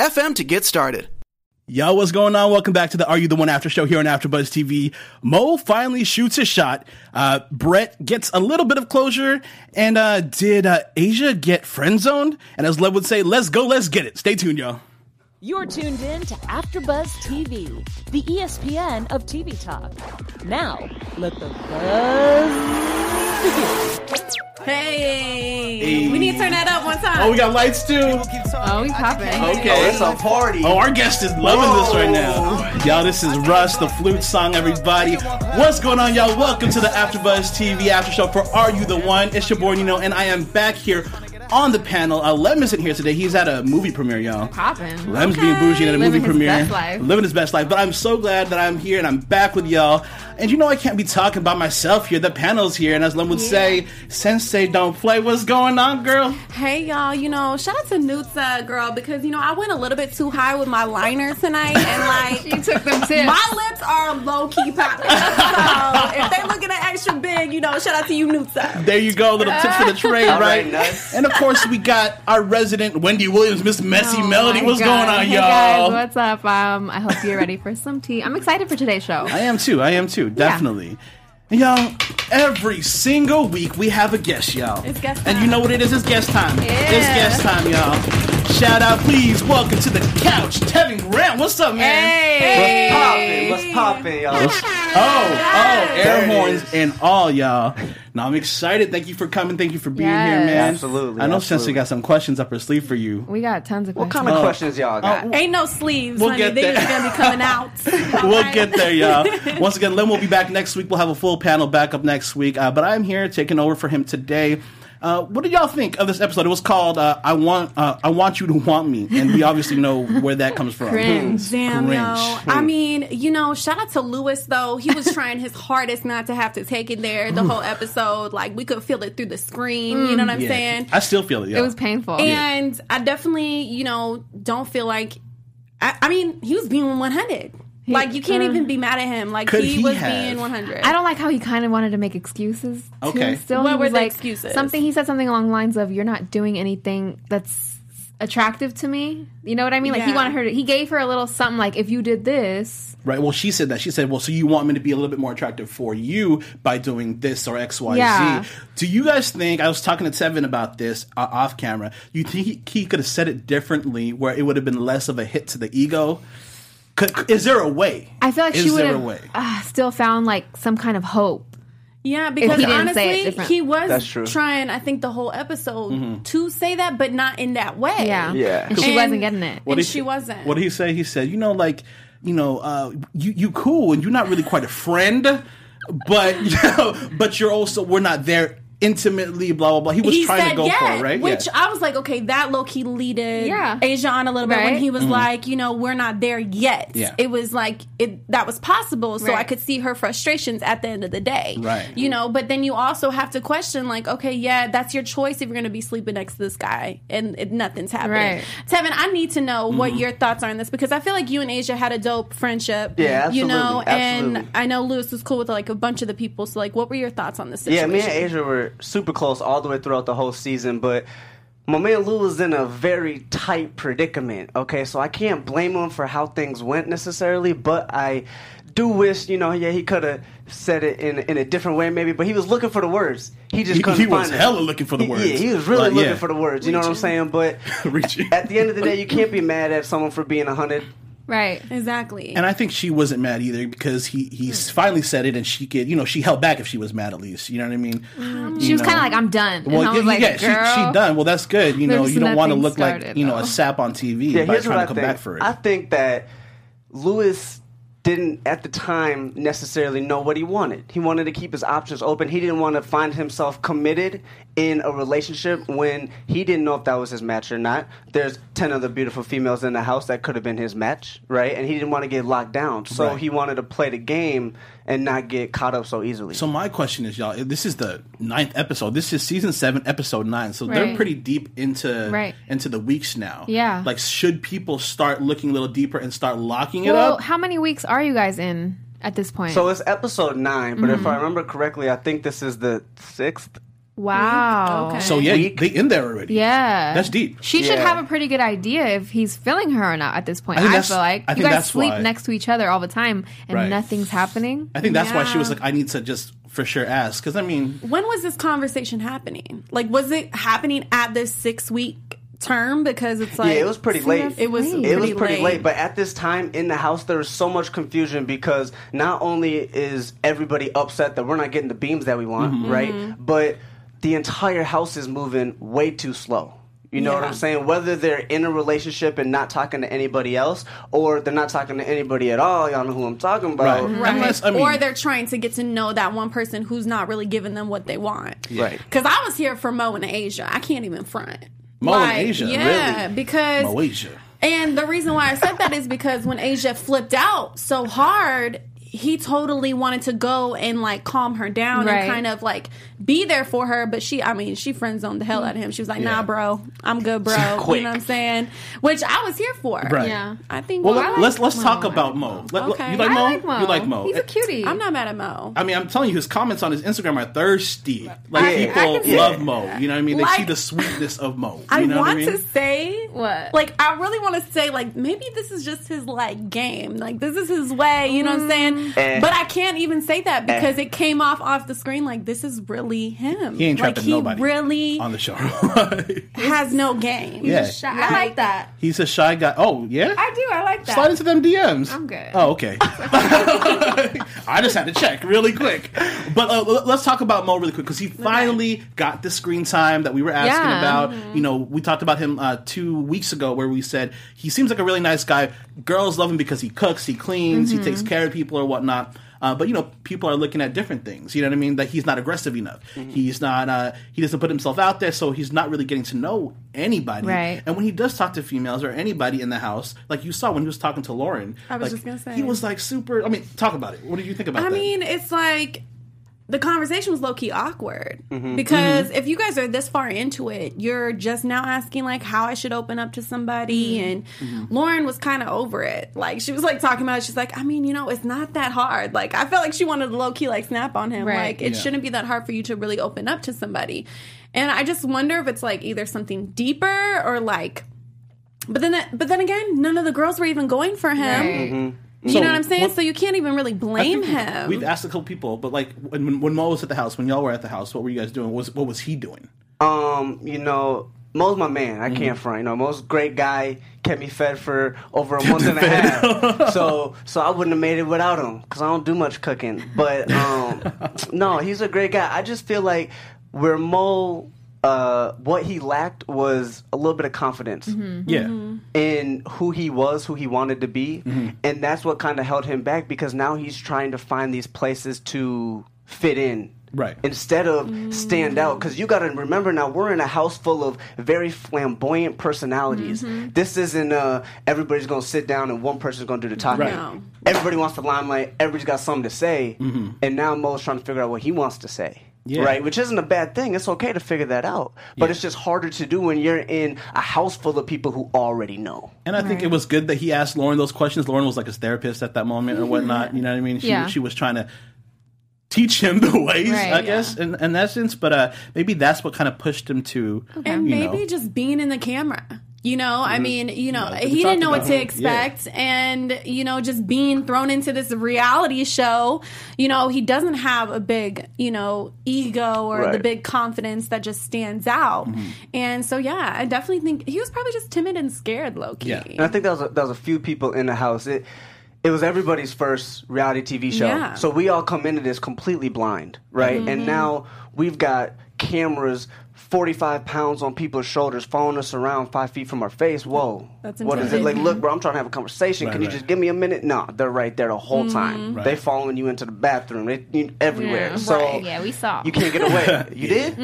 anchor.fm FM to get started. Yo, what's going on? Welcome back to the Are You the One After Show here on AfterBuzz TV. Mo finally shoots his shot. Uh, Brett gets a little bit of closure. And uh, did uh, Asia get friend zoned? And as Lev would say, let's go, let's get it. Stay tuned, y'all. You're tuned in to AfterBuzz TV, the ESPN of TV talk. Now, let the buzz begin. Hey. hey. we need to turn that up one time. Oh, we got lights too. Oh, we popping. Okay, oh, it's a party. Oh, our guest is loving Whoa. this right now. Y'all, this is Rush, the flute song. Everybody, what's going on, y'all? Welcome to the AfterBuzz TV After Show for Are You the One? It's your boy Nino, and I am back here on the panel. Uh, Lem isn't here today. He's at a movie premiere, y'all. Popping. Lem's okay. being bougie at a Living movie premiere. Living his best life. But I'm so glad that I'm here and I'm back with y'all. And you know I can't be talking about myself here. The panel's here, and as Lem would yeah. say, Sinse don't play. What's going on, girl? Hey y'all, you know, shout out to Nutsa, girl, because you know I went a little bit too high with my liner tonight, and like she took them tips. My lips are low key popping. so if they looking at an extra big, you know, shout out to you, Nutsa. There you go, little tips for the trade, right? right and of course, we got our resident Wendy Williams, Miss Messy oh Melody. What's God. going on, hey y'all? Guys, what's up? Um, I hope you're ready for some tea. I'm excited for today's show. I am too. I am too. Definitely. Yeah. Y'all, every single week we have a guest, y'all. It's guest time. And you know what it is? It's guest time. Yeah. It's guest time, y'all. Shout out, please. Welcome to the couch, Tevin Grant. What's up, man? Hey. What's poppin'? What's poppin', y'all? oh, oh, air horns and all, y'all. Now I'm excited. Thank you for coming. Thank you for being yes. here, man. Absolutely. I know absolutely. Sinse got some questions up her sleeve for you. We got tons of what questions. What kind of oh. questions y'all got? Oh, Ain't no sleeves, we'll honey. Get They're gonna be coming out. we'll right. get there, y'all. Once again, Lim will be back next week. We'll have a full panel back up next week. Uh, but I'm here taking over for him today. Uh, what did y'all think of this episode? It was called uh, "I Want uh, I Want You to Want Me," and we obviously know where that comes from. Cringe. Damn, Cringe. yo. I mean, you know, shout out to Lewis though. He was trying his hardest not to have to take it there the whole episode. Like we could feel it through the screen. You know what I'm Yeah. saying? I still feel it. Y'all. It was painful. And I definitely, you know, don't feel like. I, I mean, he was being 100. Like you can't uh, even be mad at him. Like Could he, he was have? being 100. I don't like how he kind of wanted to make excuses. Too, Okay. Still, What he were was the like, excuses? Something he said something along the lines of, "You're not doing anything that's attractive to me." You know what I mean? Like he Yeah. wanted her to. He gave her a little something like, "If you did this." Right. Well, she said that. She said, "Well, so you want me to be a little bit more attractive for you by doing this or X, Y, Z." Yeah. Do you guys think? I was talking to Tevin about this uh, off camera. You think he, he could have said it differently, where it would have been less of a hit to the ego? Could, is there a way? I feel like Is she would there a have way? uh, still found like some kind of hope. Yeah, because he didn't say it honestly, he was trying. I think the whole episode to say that, but not in that way. Yeah, Yeah. And she And- wasn't getting it. and did she wasn't. What did he say? He said, "You know, like, you know, uh, you you cool, and you're not really quite a friend, but you know, but you're also we're not there intimately, blah blah blah. He was he trying said to go yeah, for it, right? Which yeah. I was like, okay, that low key leaded Yeah. Asia on a little bit when he was like, you know, we're not there yet. Mm-hmm. Yeah. It was like it that was possible, so I could see her frustrations at the end of the day. Right. You know, but then you also have to question, like, okay, yeah, that's your choice if you're going to be sleeping next to this guy and it, nothing's happening. Right. Tevin, I need to know Mm-hmm. what your thoughts are on this because I feel like you and Asia had a dope friendship. Yeah, You know, absolutely, absolutely. and I know Lewis was cool with like a bunch of the people. So, like, what were your thoughts on this Yeah, situation? me and Asia were super close all the way throughout the whole season, but my man Lou was in a very tight predicament. Okay, so I can't blame him for how things went necessarily, but I do wish, you know, yeah, he could have said it in in a different way, maybe. But he was looking for the words. He just He- couldn't he find was them. hella looking for the He- words. Yeah, he was really Like, looking yeah. for the words. You know what I'm saying? But at the end of the day, you can't be mad at someone for being a hundred. Right. Exactly. And I think she wasn't mad either because he he finally said it, and she could, you know, she held back if she was mad at least. You know what I mean? Mm. She was kind of like, "I'm done." And Well, I was yeah, like, yeah, "Girl." she, she done. Well, that's good. You know, There's you don't want to nothing look like started, you know though. a sap on TV Yeah, by here's what trying I to come think. back for it. I think that Lewis didn't at the time necessarily know what he wanted. He wanted to keep his options open. He didn't want to find himself committed in a relationship when he didn't know if that was his match or not. There's 10 other beautiful females in the house that could have been his match, right? And he didn't want to get locked down. So Right. he wanted to play the game and not get caught up so easily. So my question is, y'all, this is the ninth episode. This is season seven, episode nine. So they're pretty deep into Right. into the weeks now. Yeah. Like, should people start looking a little deeper and start locking it Well, up? how many weeks are you guys in at this point? So it's episode 9, but if Mm-hmm. I remember correctly, I think this is the 6th. Wow. Okay. So yeah, Week? they in there already. Yeah. That's deep. She should have a pretty good idea if he's feeling her or not at this point. I I, feel like I you guys sleep why- next to each other all the time and Right. nothing's happening. I think that's why she was like, I need to just for sure ask because I mean, When was this conversation happening? Like, was it happening at this six week term? Because it's like yeah, it was pretty late. It was. late. It was pretty pretty late. late. but at this time in the house, there was so much confusion because not only is everybody upset that we're not getting the beams that we want, Mm-hmm. right? But the entire house is moving way too slow. You know what I'm saying? Whether they're in a relationship and not talking to anybody else, or they're not talking to anybody at all, y'all know who I'm talking about. Right. Right. Unless, I mean- or they're trying to get to know that one person who's not really giving them what they want. Right. Because I was here for Mo and Asia. I can't even front. Mo and Asia, Yeah, really? because Moesha. and the reason why I said that is because when Asia flipped out so hard, he totally wanted to go and like calm her down Right. and kind of like be there for her. But she, I mean, she friend zoned the hell out of him. She was like, Yeah. "Nah, bro, I'm good, bro." you know what I'm saying? Which I was here for. Right. Yeah. I think. Well, I let, like let's let's Mo. talk about Mo. Let- let- Okay. You like I Mo? I like Mo. You like Mo? He's a cutie. I'm not mad at Mo. I mean, I'm telling you, his comments on his Instagram are thirsty. Like I- I people can see love. Mo. You know what I mean? They Like- see the sweetness of Mo. You I know want what I mean? to say What? Like I really want to say like maybe this is just his like game. Like this is his way, you know what I'm saying? Eh. But I can't even say that because it came off off the screen like this is really him. he ain't like trapping he nobody really on the show. has no game. yeah, I like that. he's a shy guy. Oh yeah, I do. I like that. slide into them DMs. I'm good. Oh okay. I just had to check really quick. But uh, let's talk about Mo really quick because he finally got the screen time that we were asking Yeah. about. You know, we talked about him uh, two weeks ago where we said he seems like a really nice guy. Girls love him because he cooks, he cleans, he takes care of people or whatnot. Uh, but you know, people are looking at different things. You know what I mean? That he's not aggressive enough. He's not. Uh, he doesn't put himself out there, so he's not really getting to know anybody. Right. And when he does talk to females or anybody in the house, like you saw when he was talking to Lauren, I was like, just gonna say. he was like super. I mean, talk about it. What did you think about that? I that? mean, it's like the conversation was low key awkward Mm-hmm. because if you guys are this far into it, you're just now asking like how I should open up to somebody, Mm-hmm. and Mm-hmm. Lauren was kind of over it. Like she was like talking about it. She's like, I mean, you know, it's not that hard. Like I felt like she wanted to low key like snap on him. Right. Like it Yeah. shouldn't be that hard for you to really open up to somebody. And I just wonder if it's like either something deeper or like. But then, but then again, none of the girls were even going for him. Right. You So, know what I'm saying? what- so you can't even really blame him. We've asked a couple people, but like when, when Mo was at the house, when y'all were at the house, what were you guys doing? What was what was he doing? Um, you know, Mo's my man. I Mm-hmm. can't front. You know, Mo's a great guy. Kept me fed for over a month and a half. so, so I wouldn't have made it without him because I don't do much cooking. But um, no, he's a great guy. I just feel like where Mo, uh, what he lacked was a little bit of confidence Yeah, Mm-hmm. In who he was, who he wanted to be, mm-hmm. and that's what kind of held him back because now he's trying to find these places to fit in. Right. Instead of stand out, mm. because you got to remember now we're in a house full of very flamboyant personalities. Mm-hmm. This isn't uh, everybody's gonna sit down and one person's gonna do the talking. Right. No. Everybody wants the limelight. Everybody's got something to say, mm-hmm. and now Mo's trying to figure out what he wants to say. Yeah. Right, which isn't a bad thing. It's okay to figure that out, but Yeah. it's just harder to do when you're in a house full of people who already know. and I think it was good that he asked Lauren those questions. Lauren was like his therapist at that moment or whatnot. You know what I mean? She, Yeah. she was trying to teach him the ways, Right. I guess, in, in essence. But uh, maybe that's what kind of pushed him to, and maybe know, just being in the camera. You know, I mean, you know, Yeah, he didn't know what to him. expect. And, you know, just being thrown into this reality show, you know, he doesn't have a big, you know, ego or the big confidence that just stands out. Mm-hmm. And so, yeah, I definitely think he was probably just timid and scared, low key. Yeah. And I think that was a, that was a few people in the house. It it was everybody's first reality TV show. Yeah. So we all come into this completely blind, right? Mm-hmm. And now we've got cameras 45 pounds on people's shoulders, following us around five feet from our face. Whoa. That's what is it? Like, look, bro, I'm trying to have a conversation. Right, Can you right. just give me a minute? No, they're right there the whole Mm-hmm. time. Right. They following you into the bathroom. They you, everywhere. Yeah, so right. Yeah, we saw. you can't get away. You did?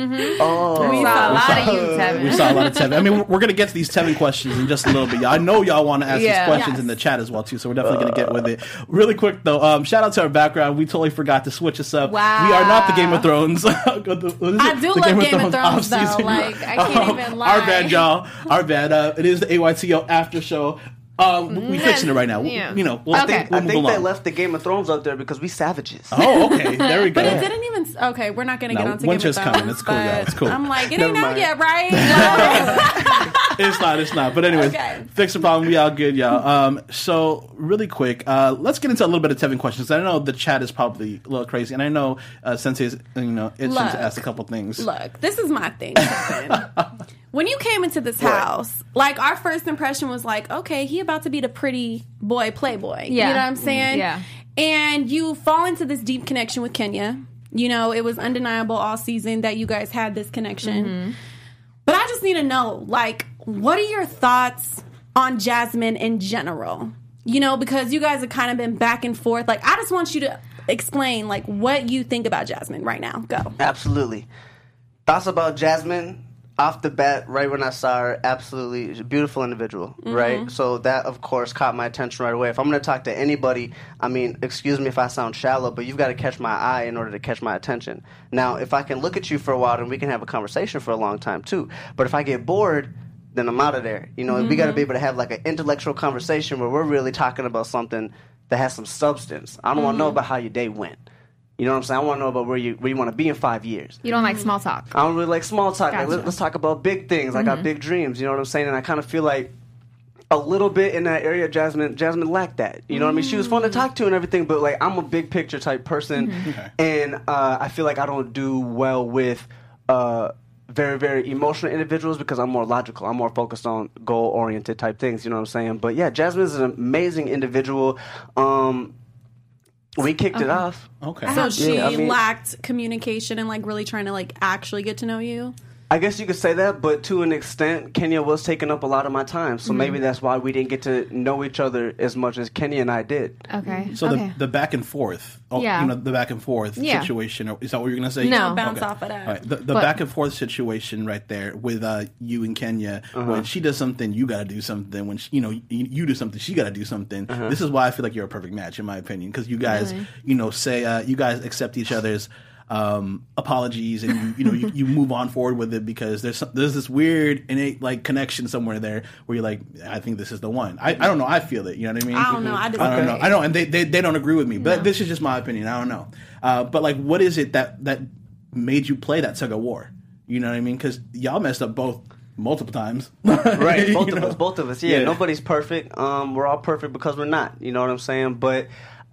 Oh. We saw a lot of you, We saw a lot of Tevin. I mean, we're, we're going to get to these Tevin questions in just a little bit. I know y'all want to ask Yeah. these questions Yes. in the chat as well too, so we're definitely going to get with it. Really quick though, um, shout out to our background. We totally forgot to switch us up. Wow. We are not the Game of Thrones. What is? I do The love Game of Thrones, though. off-season. Like, I can't even Our bad, y'all. Our bad. Uh, it is the AYTO after show. Um, we fixing it right now. Yeah. You know, we'll, Okay. we'll I think along. they left the Game of Thrones up there because we savages. Oh, okay. There we go. But it didn't even. Okay, we're not going to No, get onto winter's Game of Thrones. coming. It's cool, y'all. It's cool. I'm like, it Never ain't out yet, right? it's not. It's not. But anyways, Okay. fix the problem. We all good, y'all. Um, so really quick, uh, let's get into a little bit of Tevin questions. I know the chat is probably a little crazy, and I know uh, Sinse's you know itching Look. to ask a couple things. Look, this is my thing. When you came into this house, like our first impression was like, okay, he about to be the pretty boy playboy. You Yeah. know what I'm saying? Yeah. And you fall into this deep connection with Kenya. You know, it was undeniable all season that you guys had this connection. Mm-hmm. But I just need to know, like, what are your thoughts on Jasmine in general? You know, because you guys have kind of been back and forth. Like, I just want you to explain, like, what you think about Jasmine right now. Go. Absolutely. Thoughts about Jasmine off the bat, right when I saw her, absolutely beautiful individual, mm-hmm. right? So that, of course, caught my attention right away. If I'm going to talk to anybody, I mean, excuse me if I sound shallow, but you've got to catch my eye in order to catch my attention. Now, if I can look at you for a while, then we can have a conversation for a long time too. But if I get bored, then I'm out of there. You know, we got to be mm-hmm. able to have like an intellectual conversation where we're really talking about something that has some substance. I don't want to know mm-hmm. about how your day went. You know what I'm saying? I want to know about where you where you want to be in five years. You don't like small talk. I don't really like small talk. Like, Gotcha. let, us talk about big things. I got mm-hmm. big dreams. You know what I'm saying? And I kind of feel like a little bit in that area, Jasmine. Jasmine lacked that. You know what I mean? She was fun to talk to and everything, but like I'm a big picture type person, and uh, I feel like I don't do well with. Uh, very, very emotional individuals because I'm more logical. I'm more focused on goal oriented type things. You know what I'm saying? But yeah, Jasmine is an amazing individual. Um, we kicked it off. Okay. So she Yeah, I mean- lacked communication and like really trying to like actually get to know you. I guess you could say that, but to an extent, Kenya was taking up a lot of my time. So maybe that's why we didn't get to know each other as much as Kenya and I did. Okay. so okay. the the back and forth, oh, Yeah. you know, the back and forth Yeah. situation. or- Is that what you're gonna say? No. Bounce off of that. All right. The, the But- back and forth situation right there with uh, you and Kenya. When she does something, you got to do something. When she, you know you, you do something, she got to do something. This is why I feel like you're a perfect match, in my opinion, because you guys, Really? you know, say uh, you guys accept each other's um, apologies and you, you know you, you move on forward with it because there's some, there's this weird innate like connection somewhere there where you're like I think this is the one. I, I don't know. I feel it. You know what I mean? I don't know. I I don't know. I know, and they, they, they don't agree with me. But this is just my opinion. I don't know. Uh, but like, what is it that that made you play that tug of war? You know what I mean? Because y'all messed up both multiple times, Right, You both of know? us, both of us. Yeah, Yeah. nobody's perfect. Um, we're all perfect because we're not. You know what I'm saying? But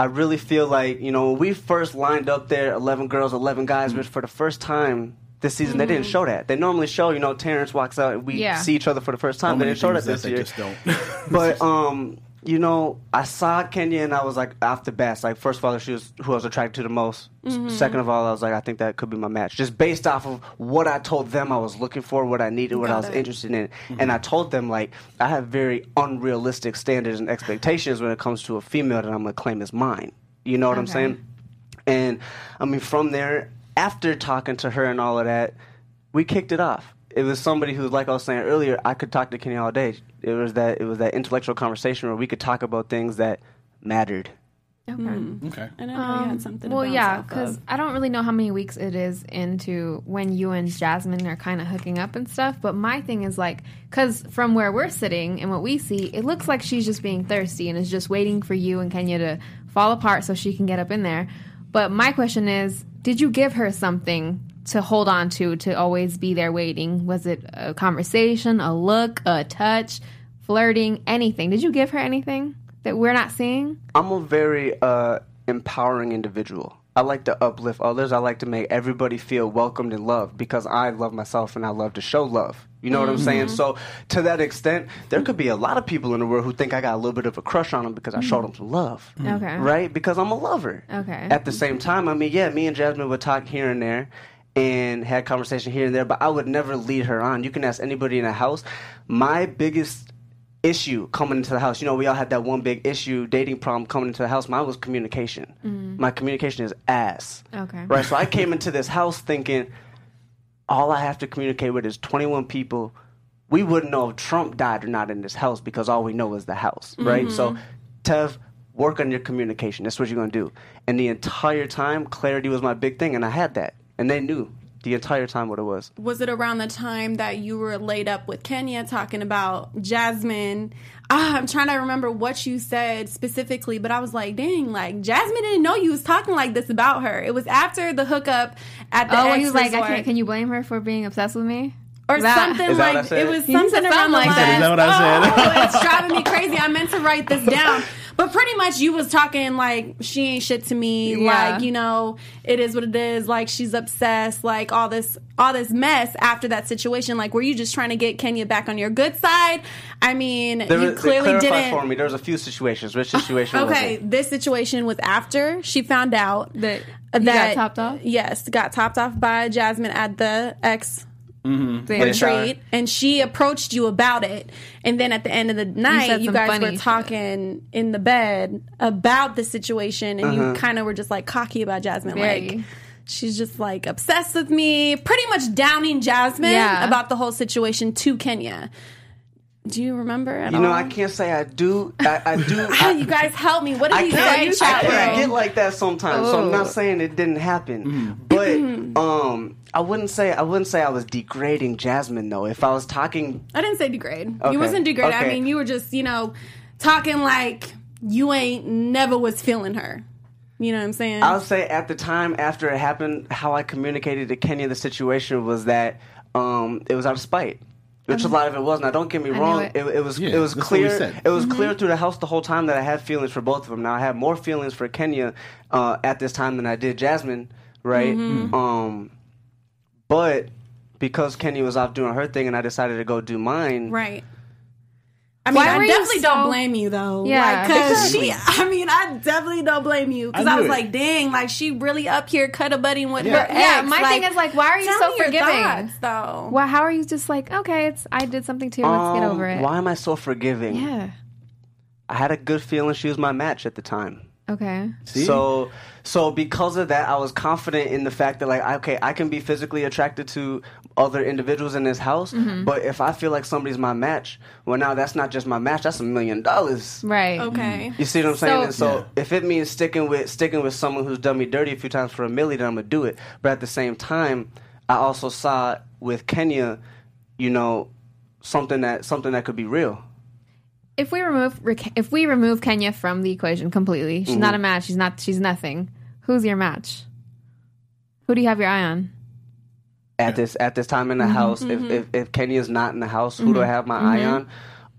I really feel like you know when we first lined up there, eleven girls, eleven guys, which for the first time. This season they didn't show that. They normally show, you know, Terrence walks out and we Yeah. see each other for the first So time. They many didn't show that this they year. just don't. but um, you know, I saw Kenya and I was like off the bat. Like first of all, she was who I was attracted to the most. S- Second of all, I was like, I think that could be my match, just based off of what I told them I was looking for, what I needed, what I was it. interested in, mm-hmm. and I told them like I have very unrealistic standards and expectations when it comes to a female that I'm gonna claim as mine. You know what I'm saying? And I mean, from there, after talking to her and all of that, we kicked it off. It was somebody who, like I was saying earlier, I could talk to Kenny all day. It was that it was that intellectual conversation where we could talk about things that mattered. okay. okay. And I know you had something. Um, Well, to yeah, because. I don't really know how many weeks it is into when you and Jasmine are kind of hooking up and stuff. But my thing is like, because from where we're sitting and what we see, it looks like she's just being thirsty and is just waiting for you and Kenya to fall apart so she can get up in there. But my question is, did you give her something to hold on to to always be there waiting? Was it a conversation, a look, a touch, flirting, anything? Did you give her anything that we're not seeing? I'm a very uh, empowering individual. I like to uplift others. I like to make everybody feel welcomed and loved because I love myself and I love to show love. You know what I'm saying? So, to that extent, there could be a lot of people in the world who think I got a little bit of a crush on them because I showed them some love. Okay. Right? Because I'm a lover. Okay. At the same time, I mean, yeah, me and Jasmine would talk here and there. And had conversation here and there, but I would never lead her on. You can ask anybody in the house. My biggest issue coming into the house, you know, we all had that one big issue, dating problem coming into the house. Mine was communication. Mm-hmm. My communication is ass. Okay. Right. So I came into this house thinking all I have to communicate with is 21 people. We wouldn't know if Trump died or not in this house because all we know is the house, right? So, mm-hmm. Tev, work on your communication. That's what you're going to do. And the entire time, clarity was my big thing, and I had that. And they knew the entire time what it was. was it around the time that you were laid up with Kenya talking about Jasmine? Ah, I'm trying to remember what you said specifically, but I was like, dang, like Jasmine didn't know you was talking like this about her. It was after the hookup at the Oh, he was like, I can't. Can you blame her for being obsessed with me? or That- something Is that like it was something around like lines. that. Is that what I said? Oh, it's driving me crazy. I meant to write this down. But pretty much you was talking like she ain't shit to me. Yeah. Like, you know, it is what it is. Like she's obsessed, like all this all this mess after that situation. Like were you just trying to get Kenya back on your good side? I mean, There you was- clearly clarify didn't for me. There was a few situations. Which situation was Okay, it? this situation was after she found out That that he got topped off? Yes, got topped off by Jasmine at the ex Thing. retreat, and she approached you about it. And then at the end of the night, said you, guys funny were shit. talking in the bed about the situation, and Uh-huh. you kind of were just like cocky about Jasmine, Very. like. She's just like obsessed with me, pretty much downing Jasmine Yeah. about the whole situation to Kenya. Do you remember at You know, all? I can't say I do. I, I do. I, you guys help me. What did I he can't, say? I can't room? get like that sometimes. So I'm not Oh. saying it didn't happen, Mm-hmm. but um, I wouldn't say I wouldn't say I was degrading Jasmine though. If I was talking, I didn't say degrade. Okay. You wasn't degrade. I mean, you were just, you know, talking like you ain't never was feeling her. You know what I'm saying? I'll say at the time after it happened, how I communicated to Kenya the situation was that um, it was out of spite. Which a lot of it was. Now, don't get me wrong. it. It, it was Yeah, it was that's what we clear. It was Mm-hmm. clear through the house the whole time that I had feelings for both of them. Now I had more feelings for Kenya uh, at this time than I did Jasmine, right? Mm-hmm. Um, but because Kenya was off doing her thing and I decided to go do mine, right. I mean, Why I were you definitely don't blame you though. Yeah. because she. I mean, I definitely don't blame you because I I, was it. like, dang, like she really up here cut a buddy with Yeah. her. Yeah, ex. my Like, thing is like, why are you tell so me your forgiving? thoughts, though. Well, how are you just like, okay, it's I did something too. Let's get Um, over it. Why am I so forgiving? Yeah. I had a good feeling she was my match at the time. Okay. See? So, so because of that, I was confident in the fact that like, okay, I can be physically attracted to other individuals in this house, Mm-hmm. but if I feel like somebody's my match, well, now that's not just my match; that's a million dollars. Right. Okay. You see what I'm saying? So- And so Yeah. if it means sticking with sticking with someone who's done me dirty a few times for a million, then I'm gonna do it. But at the same time, I also saw with Kenya, you know, something that something that could be real. If we remove if we remove Kenya from the equation completely, she's Mm-hmm. not a match. She's not. She's nothing. Who's your match? Who do you have your eye on? at this at this time in Mm-hmm, the house. If, if if Kenya's not in the house, who do I have my eye Mm-hmm. on?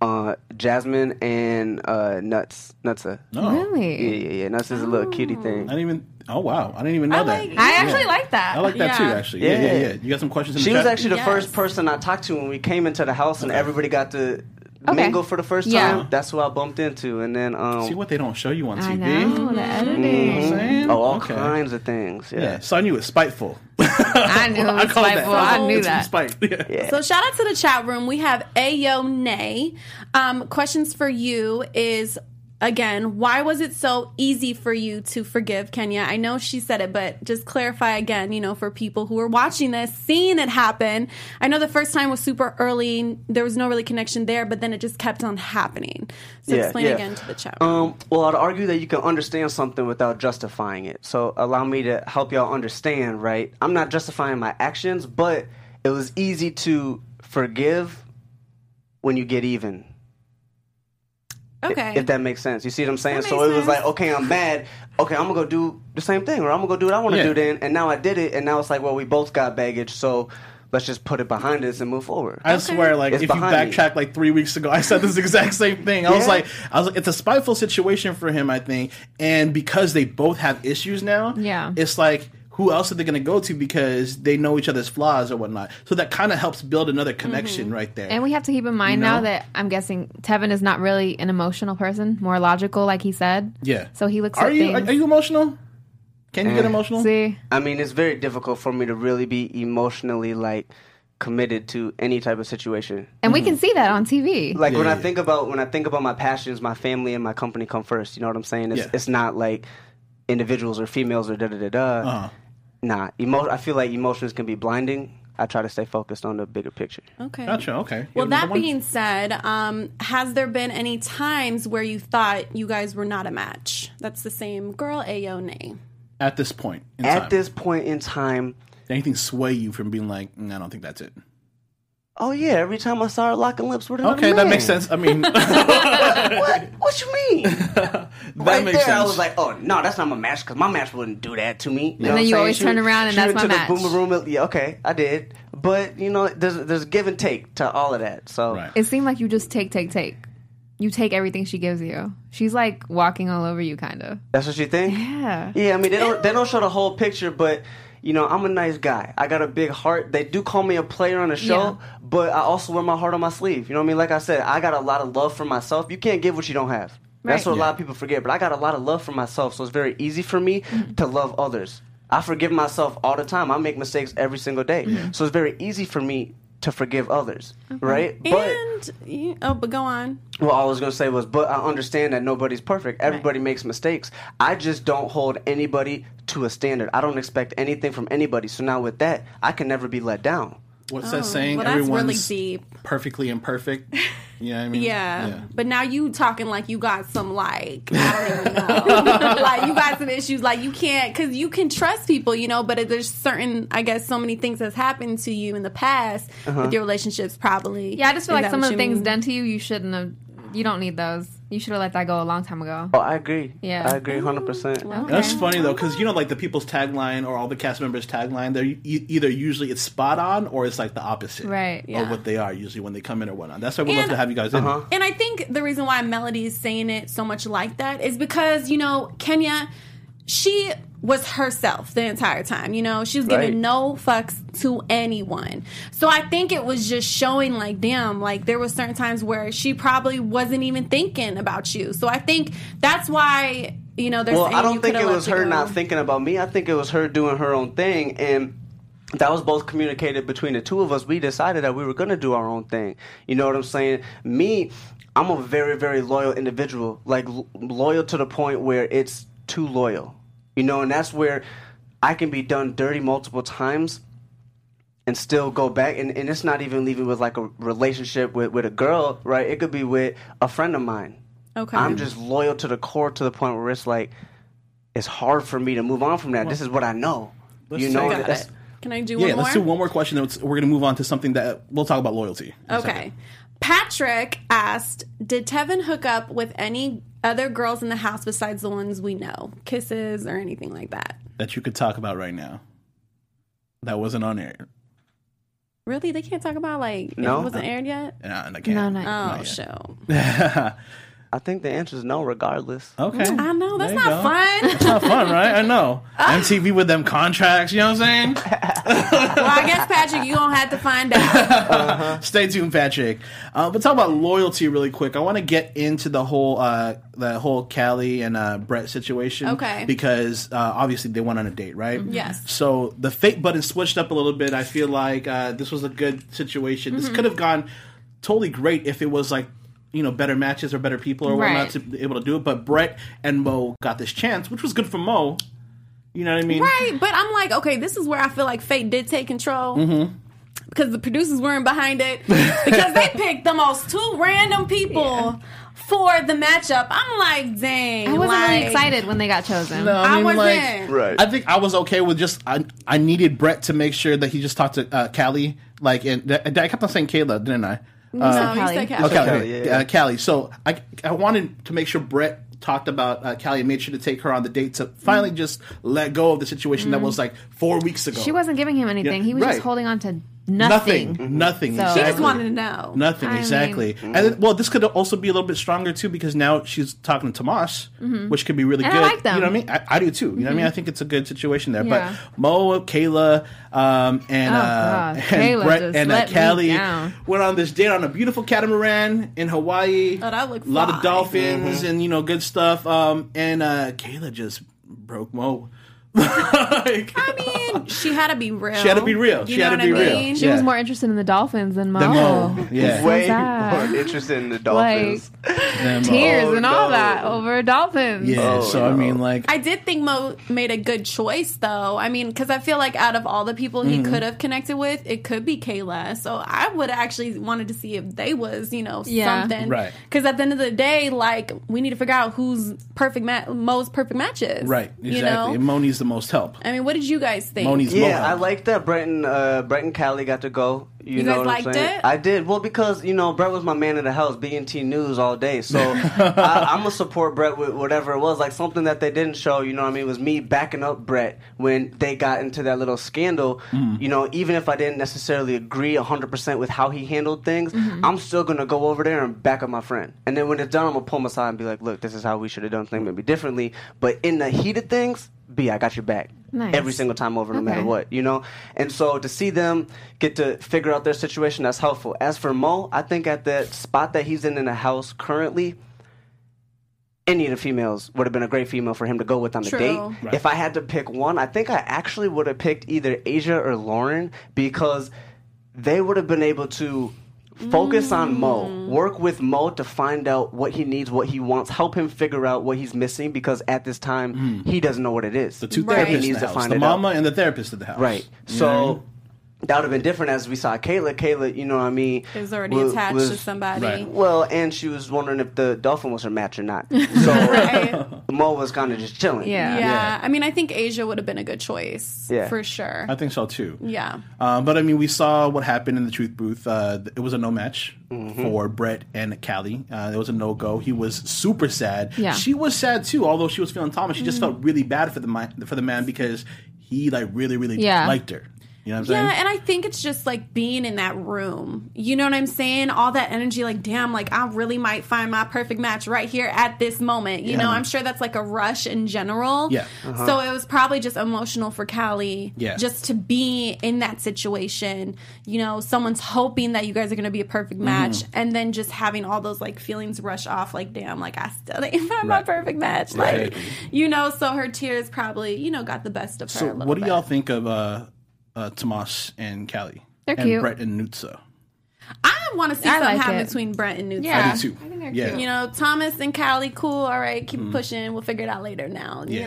Uh, Jasmine and uh, Nuts. Nutsa. No. Really? Yeah, yeah, yeah. Nuts is a little cutie I thing. didn't even. Oh wow, I didn't even know I that. like- I actually Yeah. like that. I like that too. Actually, yeah, yeah, Yeah. yeah. You got some questions? In She the was chat? actually the Yes. first person I talked to when we came into the house and everybody got to Okay. mingle for the first Yeah. time. That's who I bumped into, and then um, See what they don't show you on I TV. know the editing. You know what I'm saying? oh, all Okay. kinds of things. Yeah. Yeah, so I knew it was spiteful. I knew it was called spiteful. I knew It's that. Spite. Yeah. Yeah. So shout out to the chat room. We have Ayo Nay. Um, questions for you is again, why was it so easy for you to forgive Kenya? I know she said it, but just clarify again, you know, for people who are watching this, seeing it happen. I know the first time was super early, there was no really connection there, but then it just kept on happening. So Yeah, explain yeah. again to the chat. Um, well, I'd argue that you can understand something without justifying it. So allow me to help y'all understand, right? I'm not justifying my actions, but it was easy to forgive when you get even. Okay. If that makes sense. You see what I'm saying? So makes it was sense. like, okay, I'm mad. Okay, I'm gonna go do the same thing, or I'm gonna go do what I want to Yeah. do then. And now I did it, and now it's like, well, we both got baggage, so let's just put it behind us and move forward. I swear, like It's if you behind me. backtrack like three weeks ago, I said this exact same thing. I was like, I was like, it's a spiteful situation for him, I think, and because they both have issues now, Yeah. it's like who else are they going to go to because they know each other's flaws or whatnot. So that kind of helps build another mm-hmm. connection right there. And we have to keep in mind You know? now that I'm guessing Tevin is not really an emotional person, more logical, like he said. yeah. So he looks Are at you things. are, are you emotional? Can you get eh, emotional? See, I mean, it's very difficult for me to really be emotionally like committed to any type of situation. and we can mm-hmm. see that on TV. Like when Yeah, I think about when I think about my passions, my family and my company come first. You know what I'm saying? It's Yeah. it's not like individuals or females or da da da da. Uh-huh. Nah, emo- I feel like emotions can be blinding. I try to stay focused on the bigger picture. Okay. Gotcha. Okay. Well, that being said, um, has there been any times where you thought you guys were not a match? That's the same girl, Ayo Nay. at this point in At time, this point in time, anything sway you from being like, "Mm, I don't think that's it. Oh yeah, every time I saw her locking lips with another Okay, that makes sense. I mean, What? What you mean? that right makes there, sense. I was like, oh no, that's not my match because my match wouldn't do that to me. You know then you saying? always She turn around and she that's my match. the boomer room. Yeah, okay, I did, but you know, there's there's give and take to all of that. So right. It seemed like you just take, take, take. You take everything she gives you. She's like walking all over you, kind of. that's what you think. Yeah. Yeah, I mean they don't they don't show the whole picture, but you know I'm a nice guy. I got a big heart. They do call me a player on the show, Yeah. but I also wear my heart on my sleeve. You know what I mean? Like I said, I got a lot of love for myself. You can't give what you don't have. That's Right. what a lot of people forget. But I got a lot of love for myself, so it's very easy for me Mm-hmm. to love others. I forgive myself all the time. I make mistakes every single day, Mm-hmm. so it's very easy for me to forgive others, right? But And you- oh, but go on. what I was gonna say was, but I understand that nobody's perfect. Everybody makes mistakes. I just don't hold anybody to a standard. I don't expect anything from anybody. So now with that, I can never be let down. What's that oh, saying? well, that's really Everyone's deep. perfectly imperfect. You know I mean? Yeah. But now you talking like you got some like I don't even know. like you got some issues like you can't cuz you can trust people, you know, but there's certain I guess so many things that's happened to you in the past uh-huh. with your relationships probably. Yeah, I just feel Is like some of the things mean? done to you, you shouldn't have. You don't need those. You should have let that go a long time ago. Oh, I agree. Yeah. I agree, hundred percent. That's funny though, because you know, like the people's tagline or all the cast members' tagline, they're e- either usually it's spot on or it's like the opposite, Right, yeah. Of what they are usually when they come in or whatnot. That's why we love to have you guys in. Uh-huh. And I think the reason why Melody is saying it so much like that is because, you know, Kenya, she was herself the entire time. You know, she was giving Right. no fucks to anyone. So I think it was just showing like, damn, like there was certain times where she probably wasn't even thinking about you. So I think that's why, you know, they're Well, I don't think it was her go. not thinking about me. I think it was her doing her own thing, and that was both communicated between the two of us. We decided that we were going to do our own thing. You know what I'm saying? Me, I'm a very, very loyal individual. Like l- loyal to the point where it's too loyal. You know, and that's where I can be done dirty multiple times and still go back and, and it's not even leaving with like a relationship with, with a girl right it could be with a friend of mine Okay. i'm just loyal to the core to the point where it's like it's hard for me to move on from that this is what i know let's you know say- and Got that's- it. Can I do Yeah, one more? let's do one more question. then We're going to move on to something that we'll talk about loyalty. Okay. Patrick asked, "Did Tevin hook up with any other girls in the house besides the ones we know, kisses or anything like that?" That you could talk about right now. That wasn't on air. Really, they can't talk about like No. it wasn't aired yet. And I, can't. No, not Oh, yet. show. i think the answer is no regardless Okay. I know that's not go. fun. It's not fun, right? I know. MTV with them contracts, you know what I'm saying? well, I guess Patrick, you gonna have to find out. Stay tuned, Patrick. Uh, but talk about loyalty really quick. I want to get into the whole uh, the whole Callie and uh, Brett situation. Okay. Because uh, obviously they went on a date, right? Yes. So the fake button switched up a little bit. I feel like uh, this was a good situation. Mm-hmm. This could have gone totally great if it was like. You know, better matches or better people or whatnot Right. to be able to do it. But Brett and Mo got this chance, which was good for Mo. You know what I mean? right, but I'm like, okay, this is where I feel like fate did take control. Mm-hmm. Because the producers weren't behind it. because they picked the most two random people for the matchup. I'm like, dang. I wasn't like, really excited when they got chosen. No, I I, wasn't. like, Right. I think I was okay with just I, I needed Brett to make sure that he just talked to uh, Callie. Like, and I kept on saying Kayla, didn't I? No, you Callie. said Oh, Callie. Callie, Callie, yeah, yeah. Uh, Callie. So I I wanted to make sure Brett talked about uh, Callie and made sure to take her on the date to finally just let go of the situation that was like four weeks ago. She wasn't giving him anything. Yeah, he was right. just holding on to nothing. nothing, nothing. So- She just wanted to know. Nothing I exactly, and then, well, this could also be a little bit stronger too because now she's talking to Tomas, which could be really Mm-hmm. And good. I like them. You know what I mean? I, I do too. You know what I mean? I think it's a good situation there. Yeah. But Mo, Kayla, um, and Oh, uh, and Kayla Brett and uh, let Callie went on this date on a beautiful catamaran in Hawaii. Oh, that looked a lot of fly. dolphins and you know good stuff. Um, and uh, Kayla just broke Mo like, I mean, she had to be real. She had to be real. You She know had to what be I real. mean? She Yeah. was more interested in the dolphins than Mo. The Mo, yeah. So Way sad. more interested in the Dolphins. them, uh, Tears Oh, and all no. that over dolphins. yeah. Oh, so I mean, like, I did think Mo made a good choice, though. I mean, because I feel like out of all the people he Mm-hmm. could have connected with, it could be Kayla. So I would actually wanted to see if they was, you know, Yeah. something. Right. Because at the end of the day, like we need to figure out who's perfect, ma- Mo's perfect matches. right, exactly. You know. And Mo needs the most help. I mean, what did you guys think? Mo needs Mo Yeah, help. I like that Brett and uh, Brett and Callie got to go. You, You know guys what liked I'm saying? it? I did. Well, because you know Brett was my man in the house, BNT News all day. So I, I'm gonna support Brett with whatever it was. Like something that they didn't show. You know what I mean? Was me backing up Brett when they got into that little scandal. Mm. You know, even if I didn't necessarily agree 100 percent with how he handled things, Mm-hmm. I'm still gonna go over there and back up my friend. And then when it's done, I'm gonna pull him aside and be like, "Look, this is how we should have done things maybe differently." But in the heat of things, B, I got your back Nice. every single time over, no matter what, you know? And so to see them get to figure out their situation, that's helpful. As for Mo, I think at the spot that he's in in the house currently, any of the females would have been a great female for him to go with on the True. date. Right. If I had to pick one, I think I actually would have picked either Asia or Lauren because they would have been able to focus on Mm. Mo, work with Mo to find out what he needs, what he wants, help him figure out what he's missing because at this time he doesn't know what it is. Mm. the two Right. therapists He in needs the to house, find the it out. mama and the therapist in the house. Right. You know what I mean? So that would have been different as we saw Kayla. Kayla, you know what I mean? Is already wa- attached was- to somebody. Right. Well, and she was wondering if the dolphin was her match or not. So Right. Mo was kind of just chilling. Yeah. Yeah. I mean, I think Asia would have been a good choice. Yeah. For sure. I think so too. yeah. Um, but I mean, we saw what happened in the truth booth. Uh, it was a no match Mm-hmm. for Brett and Callie. Uh, it was a no go. He was super sad. Yeah. She was sad too, although she was feeling Thomas. She just felt really bad for the for the man because he like really really Yeah. liked her. You know what I'm Yeah, saying? and I think it's just like being in that room. You know what I'm saying? All that energy, like, damn, like I really might find my perfect match right here at this moment. You know, I'm sure that's like a rush in general. Yeah. So it was probably just emotional for Callie. Yeah. Just to be in that situation. You know, someone's hoping that you guys are going to be a perfect match, and then just having all those like feelings rush off. Like, damn, like I still didn't find my perfect match. Right. Like, you know, so her tears probably, you know, got the best of her. So, what do bit. y'all think of uh, uh, Tomas and Callie? They're and cute. Brett and Nutsa. I want to see I something like happen it. between Brent and Newt. Yeah. I do too. I think they're yeah. cute. You know, Thomas and Callie, cool. All right, keep pushing. We'll figure it out later. Now, you Mm-hmm.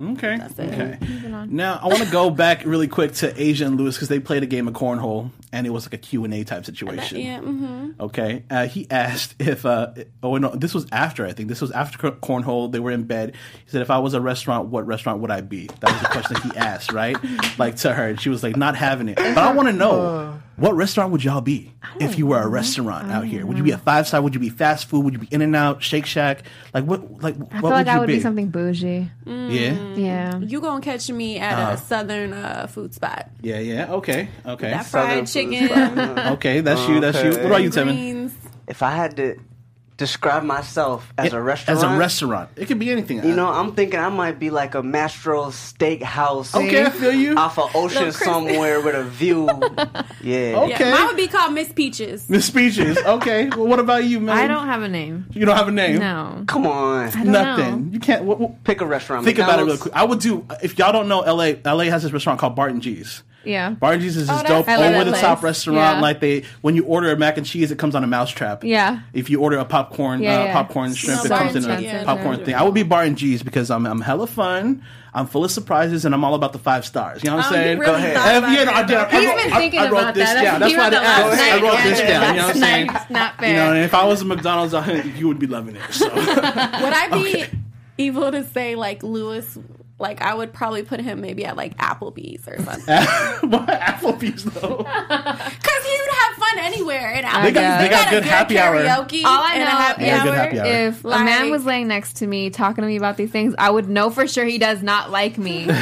Know. Okay. it. Okay. Now I want to go back really quick to Asia and Lewis because they played a game of cornhole and it was like a Q and A type situation. Yeah. hmm Okay. Uh, he asked if. Uh, oh no, this was after. I think this was after cornhole. They were in bed. He said, "If I was a restaurant, what restaurant would I be?" That was the question he asked, right? Like to her, and she was like, "Not having it." But I want to know what restaurant would y'all be if you were a restaurant out here? Would you be a five star? Would you be fast food? Would you be In and Out, Shake Shack? Like what? Like I what feel would like you I would be? be something bougie. Yeah. Yeah. You gonna catch me at a southern uh, food spot? Yeah. Yeah. Okay. Okay. That fried Southern food chicken, Okay. That's you. That's you. What about you, Timmy? greens. If I had to describe myself as a restaurant, As a restaurant, it could be anything. you know, I'm thinking I might be like a Mastro Steakhouse. Okay, I feel you. Off of ocean crispy. somewhere with a view. Yeah. Okay. Yeah, mine would be called Miss Peaches. Miss Speeches. Okay. Well, what about you, man? I don't have a name. You don't have a name. No. Come on. I don't Nothing. know. You can't. What, what- Pick a restaurant. think about it real quick. I would do if y'all don't know. L.A. L.A. has this restaurant called Barton G's. Yeah. Barton G's is this that's- dope I love over that the top restaurant. Yeah. Like they, when you order a mac and cheese, it comes on a mousetrap. Yeah. If you order a popcorn, Yeah, uh, yeah. popcorn shrimp, No, it comes in a G's, popcorn yeah. thing. I would be Barton G's because I'm I'm hella fun. I'm full of surprises and I'm all about the five stars. You know what I'm Oh, you saying? really Go ahead. thought Have about you- it. I did- I He's wrote- been I- thinking I wrote about this that. down. That's He why wrote they last asked. I night. wrote this Yeah, down. You know what I'm saying? nice. Not You know, fair. and if I was a McDonald's, I- you would be loving it. So. Would I be evil to say like Lewis? Like I would probably put him maybe at like Applebee's or something. Why Applebee's though? Because he would have fun anywhere in Applebee's. They got- they got a good happy hour. karaoke. All I a know happy is Yeah, good hour. happy hour. if a man was laying next to me talking to me about these things, I would know for sure he does not like me.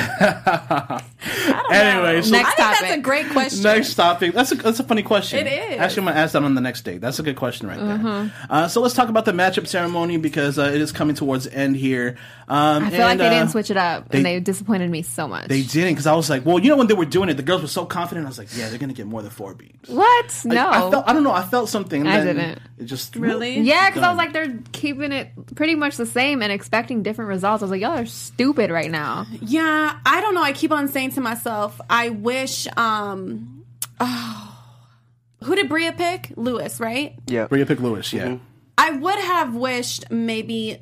Anyway, so Next I think that's a great question. Next topic. That's a that's a funny question. It is. Actually, I'm gonna ask that on the next date. That's a good question right there. Uh, so let's talk about the matchup ceremony because uh, it is coming towards the end here. Um, I feel like they uh, didn't switch it up, they- and they disappointed me so much. They didn't because I was like, well, you know, when they were doing it, the girls were so confident. I was like, yeah, they're gonna get more than four beams. what? Like, No, I felt. I don't know. I felt something. and I then didn't. It just Really? Yeah, because I was like, they're keeping it pretty much the same and expecting different results. I was like, y'all are stupid right now. Yeah, I don't know. I keep on saying to myself, I wish. um oh, Who did Bria pick? Lewis, right? Yeah. Bria picked Lewis. Yeah. Mm-hmm. I would have wished maybe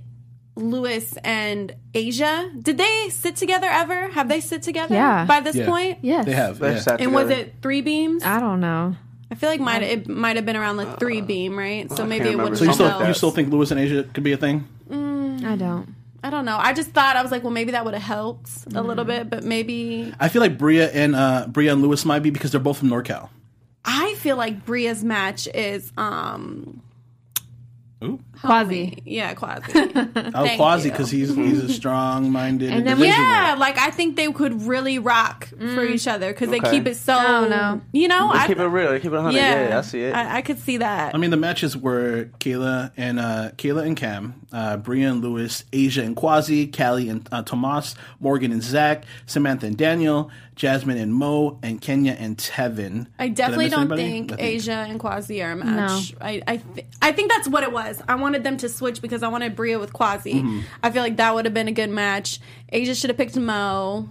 Lewis and Asia. Did they sit together ever? Have they sit together Yeah. by this Yeah. point? Yes, They have. Yeah. sat And was it three beams? I don't know. I feel like might it might have been around the three beam, right? So maybe can't it wouldn't. have So you been still Something like you still think Lewis and Asia could be a thing? I don't. I don't know. I just thought I was like, well, maybe that would have helped a little Mm-hmm. bit, but maybe I feel like Bria and uh, Bria and Lewis might be because they're both from NorCal. I feel like Bria's match is um Ooh. Kwasi. yeah, Kwasi. Oh, Thank Kwasi because he's he's a strong minded. And then- individual. yeah, like I think they could really rock for each other because they keep it so. I don't know. You know, They I keep it real. They keep it 100. yeah, Yeah, I see it. I, I could see that. I mean, the matches were Kayla and uh, Kayla and Cam, uh, Bria and Lewis, Asia and Kwasi, Cali and uh, Tomas, Morgan and Zach, Samantha and Daniel, Jasmine and Moe, and Kenya and Tevin. I definitely miss don't anybody? think I Asia and Kwasi are a match. I I, th- I think that's what it was. I wanted them to switch because I wanted Bria with Kwasi. Mm-hmm. I feel like that would have been a good match. Asia should have picked Moe.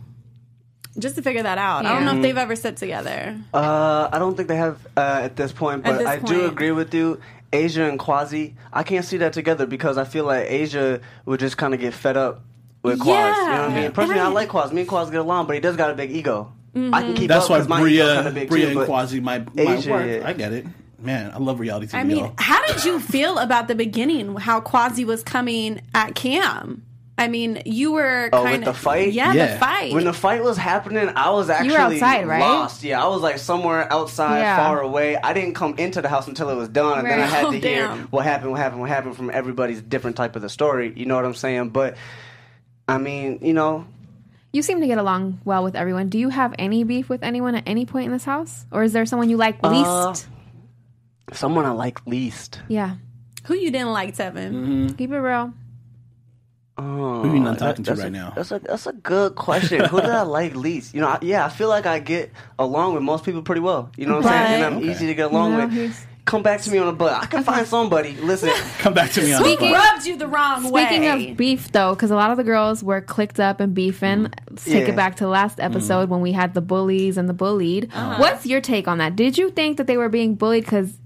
Just to figure that out. I don't know if they've ever sit together. Uh, I don't think they have uh, at this point, but this I do agree with you. Asia and Kwasi, I can't see that together because I feel like Asia would just kind of get fed up with Quaz. You know what I Yeah. mean? Personally, I I- like Quaz. Me and Quaz get along, but he does got a big ego. Mm-hmm. I can keep That's up why 'cause my ego's Bria, kinda big Bria too, and but Kwasi might, might Asia, work. yeah. I get it. Man, I love reality TV. I mean, y'all. how did you feel about the beginning? How Kwasi was coming at Cam? I mean, you were Oh, kind with of the fight? Yeah, Yeah. the fight. When the fight was happening, I was actually outside, right? lost. Yeah, I was like somewhere outside, Yeah. far away. I didn't come into the house until it was done, and then I Right. had Oh, to hear damn. what happened, what happened, what happened from everybody's different type of the story. You know what I'm saying? But I mean, you know, You seem to get along well with everyone. Do you have any beef with anyone at any point in this house, or is there someone you like least? Uh, someone I like least. yeah, Who you didn't like, Tevin? Mm-hmm. keep it real. Oh, Who you not that- talking to that's right a- now? That's a that's a good question. Who did I like least? You know, I, yeah, I feel like I get along with most people pretty well. You know what I'm saying? And I'm But- easy to get along You know, with. He's- Come back to me on the butt. I can find somebody. Listen, Come back to me on Speaking- that. Rubbed you the wrong way. Speaking of beef, though, because a lot of the girls were clicked up and beefing. Let's take Yeah. it back to last episode when we had the bullies and the bullied. What's your take on that? Did you think that they were being bullied because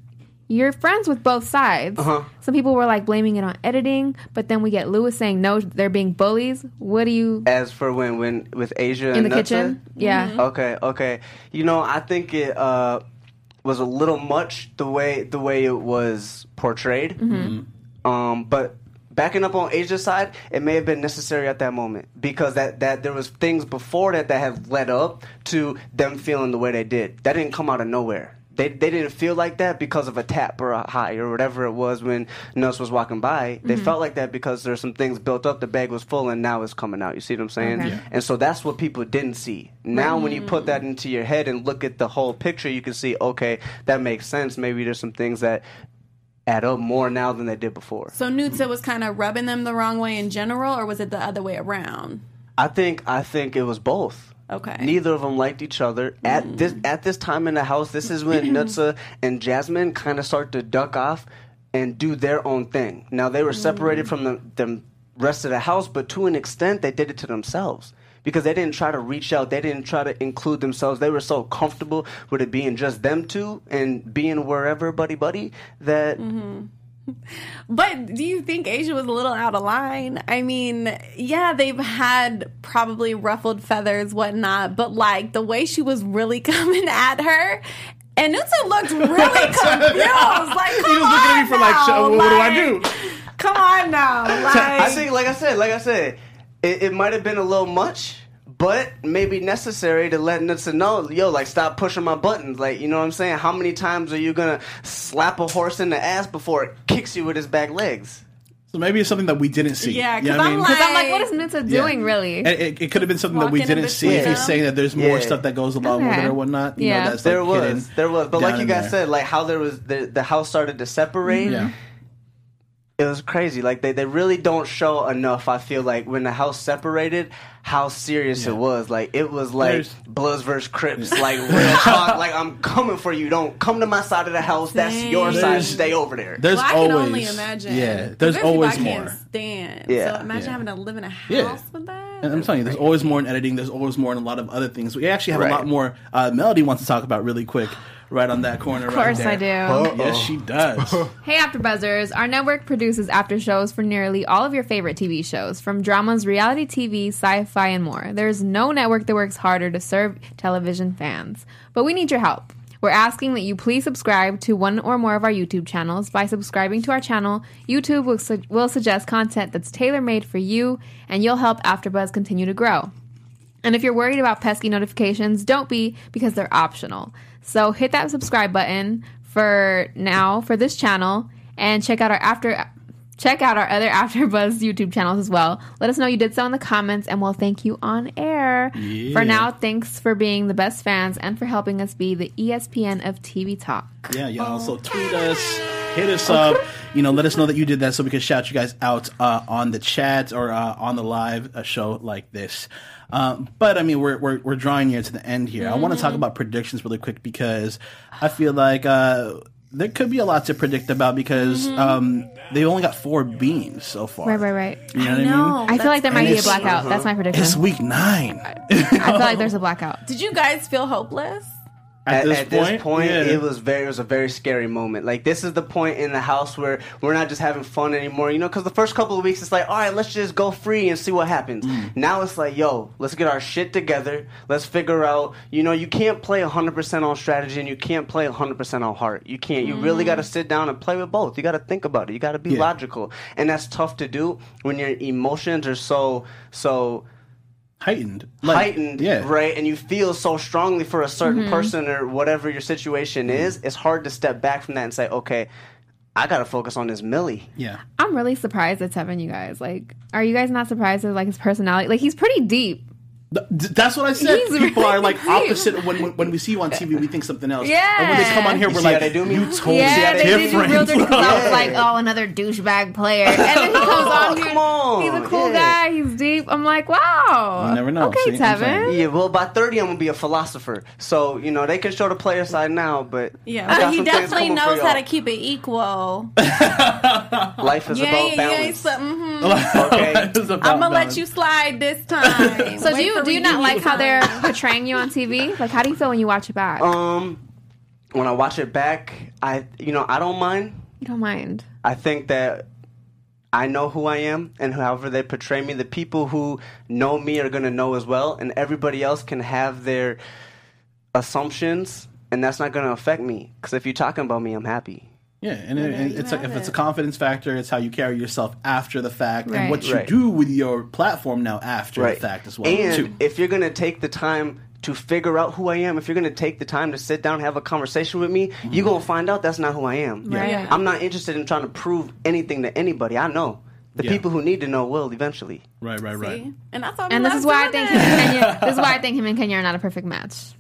you're friends with both sides? Uh-huh. Some people were like blaming it on editing, but then we get Lewis saying no, they're being bullies. What do you as for when when with Asia in and the Nutsa? kitchen? Yeah. Okay, okay. You know, I think it uh, was a little much the way the way it was portrayed. Um, but backing up on Asia's side, it may have been necessary at that moment because that that there was things before that that have led up to them feeling the way they did. That didn't come out of nowhere. They, they didn't feel like that because of a tap or a high or whatever it was when Nuss was walking by. They mm-hmm. felt like that because there's some things built up. The bag was full and now it's coming out. You see what I'm saying? Okay. Yeah. And so that's what people didn't see. Now, when you put that into your head and look at the whole picture, you can see, okay, that makes sense. Maybe there's some things that add up more now than they did before. so Nutsa was kind of rubbing them the wrong way in general, or was it the other way around? I think I think it was both. Okay. Neither of them liked each other at mm. this at this time in the house. This is when Nutsa and Jasmine kind of start to duck off and do their own thing. Now they were separated from the, the rest of the house, but to an extent they did it to themselves because they didn't try to reach out. They didn't try to include themselves. They were so comfortable with it being just them two and being wherever buddy buddy that mm-hmm. But do you think Asia was a little out of line? I mean, yeah, they've had probably ruffled feathers, whatnot, but like the way she was really coming at her. And Nutsa looked really confused. Like, come He was looking at me for like, on "So, now, what do I do? Come on now. Like, I think, like I said, like I said, it, it might have been a little much, but maybe necessary to let Nutsa know, yo, like stop pushing my buttons. Like, you know what I'm saying? How many times are you gonna slap a horse in the ass before it kicks you with his back legs? So maybe it's something that we didn't see. Yeah, You know 'cause what I I'm mean? like- Because I'm like, what is Nutsa Yeah. doing, really? It, it, it could have been something that we didn't see if he's saying that there's more Yeah. stuff that goes along with it or whatnot. You Yeah. know, that's There like was, there was, but like you guys there. said, like how there was the the house started to separate. Yeah. It was crazy. Like they, they really don't show enough. I feel like when the house separated, how serious Yeah. it was. Like it was like There's- Bloods versus Crips. Like real talk. Like I'm coming for you. Don't come to my side of the house. That's your Dang. side. Stay over there. There's well, I always can only imagine. Yeah, there's always if I more. Can't stand. Yeah. So imagine Yeah. having to live in a house Yeah. with that. And I'm telling you, there's always more in editing. There's always more in a lot of other things. We actually have Right. a lot more. Uh, Melody wants to talk about really quick, right on that corner. Of course right I there. do. Yes, she does. Hey, AfterBuzzers! Our network produces after shows for nearly all of your favorite TV shows, from dramas, reality TV, sci-fi, and more. There's no network that works harder to serve television fans. But we need your help. We're asking that you please subscribe to one or more of our YouTube channels. By subscribing to our channel, YouTube will, su- will suggest content that's tailor-made for you, and you'll help AfterBuzz continue to grow. And if you're worried about pesky notifications, don't be because they're optional. So hit that subscribe button for now for this channel and check out our after check out our other AfterBuzz YouTube channels as well. Let us know you did so in the comments and we'll thank you on air. Yeah. For now, thanks for being the best fans and for helping us be the ESPN of TV talk. Yeah, you also tweet us, hit us up. You know, let us know that you did that so we can shout you guys out uh, on the chat or uh, on the live uh, show like this. Um, but I mean, we're, we're we're drawing near to the end here. I want to talk about predictions really quick because I feel like uh, there could be a lot to predict about because um, they only got four beams so far. Right, right, right. You know what I mean? No, I feel like there might be a it's- blackout. That's my prediction. It's week nine. I feel like there's a blackout. Did you guys feel hopeless? At, at, this at point, this point, yeah. it was very, it was a very scary moment. Like this is the point in the house where we're not just having fun anymore, you know. Because the first couple of weeks, it's like, all right, let's just go free and see what happens. Mm. Now it's like, yo, let's get our shit together. Let's figure out, you know, you can't play 100% on strategy and you can't play 100% on heart. You can't. You really got to sit down and play with both. You got to think about it. You got to be Yeah. logical, and that's tough to do when your emotions are so so heightened, Like, heightened, Yeah, right? And you feel so strongly for a certain Mm-hmm. person or whatever your situation Mm-hmm. is, it's hard to step back from that and say, okay, I got to focus on this Millie. Yeah. I'm really surprised at Tevin, you guys. Like, are you guys not surprised at like his personality? Like, he's pretty deep. Th- th- That's what I said. He's People really are like deep. opposite when, when when we see you on TV, we think something else. Yeah. And when they come on here, You we're like, they do me? you totally Yeah, they did do different. real dirty because I was Yeah. like, oh, another douchebag player. And then he comes on here. come on. He's a cool Yeah. guy. He's deep. I'm like, wow. You never know. Okay, See, Tevin. Yeah, well, by 30, I'm going to be a philosopher. So, you know, they can show the player side now, but Yeah, I but he definitely knows how to keep it equal. Life is yeah, about yeah, balance. yeah. mhm. Okay. About I'm gonna let you slide this time. So do you for do you not like how they're portraying you on TV? Like, how do you feel when you watch it back? Um, when I watch it back, I, you know, I don't mind. you don't mind. I think that I know who I am, and however they portray me, the people who know me are going to know as well, and everybody else can have their assumptions, and that's not going to affect me. Because if you're talking about me, I'm happy. Yeah, and, it, and it's a, if it's a confidence factor, it's how you carry yourself after the fact, Right. and what you Right. do with your platform now after Right. the fact as well. And too. if you're going to take the time to figure out who I am, if you're going to take the time to sit down and have a conversation with me, Mm-hmm. you're going to find out that's not who I am. Right. Yeah. I'm not interested in trying to prove anything to anybody. I know. The Yeah. people who need to know will eventually. right, right, right. See? And that's all. And this is why I think him and Kenya. This is why I think him and Kenya are not a perfect match.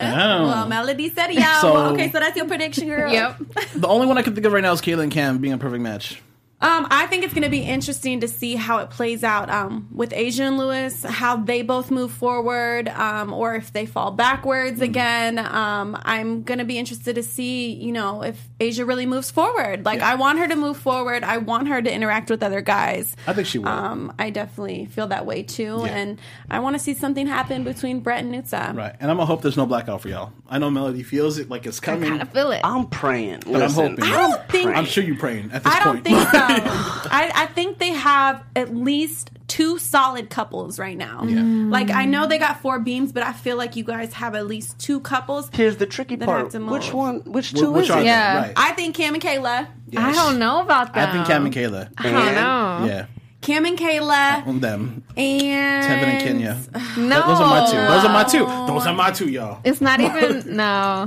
Oh. Well, Melody said it, y'all. So- okay, so that's your prediction, girl. Yep. The only one I can think of right now is Kayla and Cam being a perfect match. Um, I think it's going to be interesting to see how it plays out um, with Asia and Lewis, how they both move forward, um, or if they fall backwards Mm. again. Um, I'm going to be interested to see, you know, if Asia really moves forward. Like, Yeah. I want her to move forward. I want her to interact with other guys. I think she will. Um, I definitely feel that way too, Yeah. and I want to see something happen between Brett and Nutsa. Right, and I'm gonna hope there's no blackout for y'all. I know Melody feels it like it's coming. I coming. kind of feel it. I'm praying. But I'm hoping. I don't think I'm sure you're praying at this I don't point. think so. I, I think they have at least two solid couples right now. Yeah. Mm. Like I know they got four beams, but I feel like you guys have at least two couples. Here's the tricky That have part. to move. Which one? Which Wh- two which is it? Yeah. Right. I think Cam and Kayla. I don't know about that. I think Cam and Kayla. I don't know. Yeah, Cam and Kayla on them. and Tevin and Kenya. No, Those are my two. Those are my two. Those are my two, y'all. It's not even no,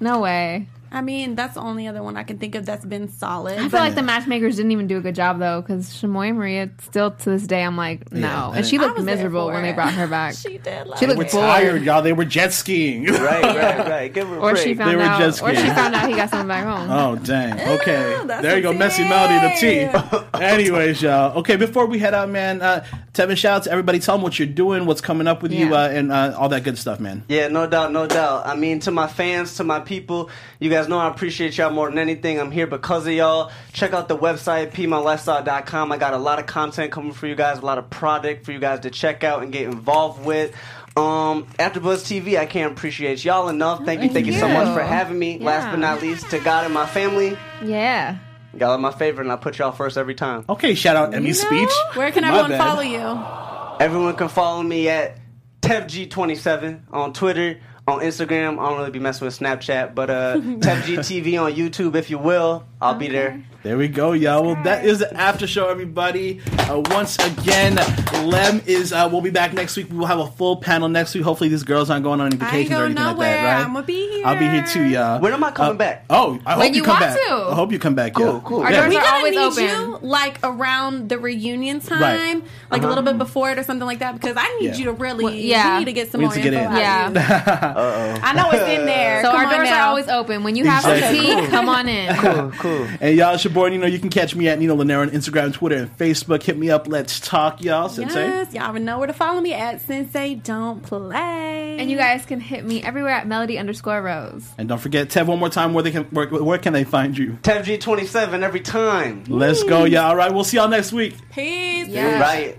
no way. I mean, that's the only other one I can think of that's been solid. I feel like the matchmakers didn't even do a good job though, because Shamoy Maria still to this day I'm like no, Yeah, and she looked miserable for when they brought her back. she did. Like She They looked were tired, y'all. They were jet skiing. Right, right, right. Give her a Or she break. found were out, just or she found out he got something back home. Oh dang! Okay, that's there you go, a messy melody the T. Anyways, y'all. Okay, before we head out, man, uh, Tevin, shout out to everybody. Tell them what you're doing, what's coming up with you, uh, and uh, all that good stuff, man. Yeah, no doubt, no doubt. I mean, to my fans, to my people, you guys know I appreciate y'all more than anything. I'm here because of y'all. Check out the website, pmylifestyle.com. I got a lot of content coming for you guys, a lot of product for you guys to check out and get involved with. Um, AfterBuzz TV, I can't appreciate y'all enough. Thank you, thank you so you. much for having me. Last but not least, to God and my family, Yeah. Y'all are my favorite, and I put y'all first every time. Okay, shout out Emmy's know? speech. Where can My everyone bad. follow you? Everyone can follow me at TevG27 on Twitter, on Instagram. I don't really be messing with Snapchat, but uh, TevGTV on YouTube, if you will. I'll be there. There we go, y'all. Well, that is the after show, everybody. Uh, once again, Lem is. Uh, we'll be back next week. We will have a full panel next week. Hopefully, these girls aren't going on any vacations or anything nowhere. like that, right? I'm gonna be here. I'll be here too, y'all. When am I coming Uh, back? Oh, I When hope you, you come want back. to. I hope you come back. Cool, yeah. cool. Our Yeah. doors We are always need open. you like around the reunion time, Right. like Uh-huh. a little bit before it or something like that, because I need Yeah. you to really, Well, yeah. we need to get some We more get info. in. out of Yeah. you. I know it's in there. So Come our doors now. are always open. When you have Exactly. some tea, come on in. Cool, cool. And y'all, it's your boy Nino. You can catch me at Nino Llanera on Instagram, Twitter, and Facebook. Hit me up. Let's talk, y'all. Sinse. Yes, y'all know where to follow me at Sinse Don't Play. And you guys can hit me everywhere at melody underscore rose. And don't forget, Tev, one more time, where they can where, where can they find you? TevG27 every time. Let's go, y'all. All right, we'll see y'all next week. peace. Yeah. Right.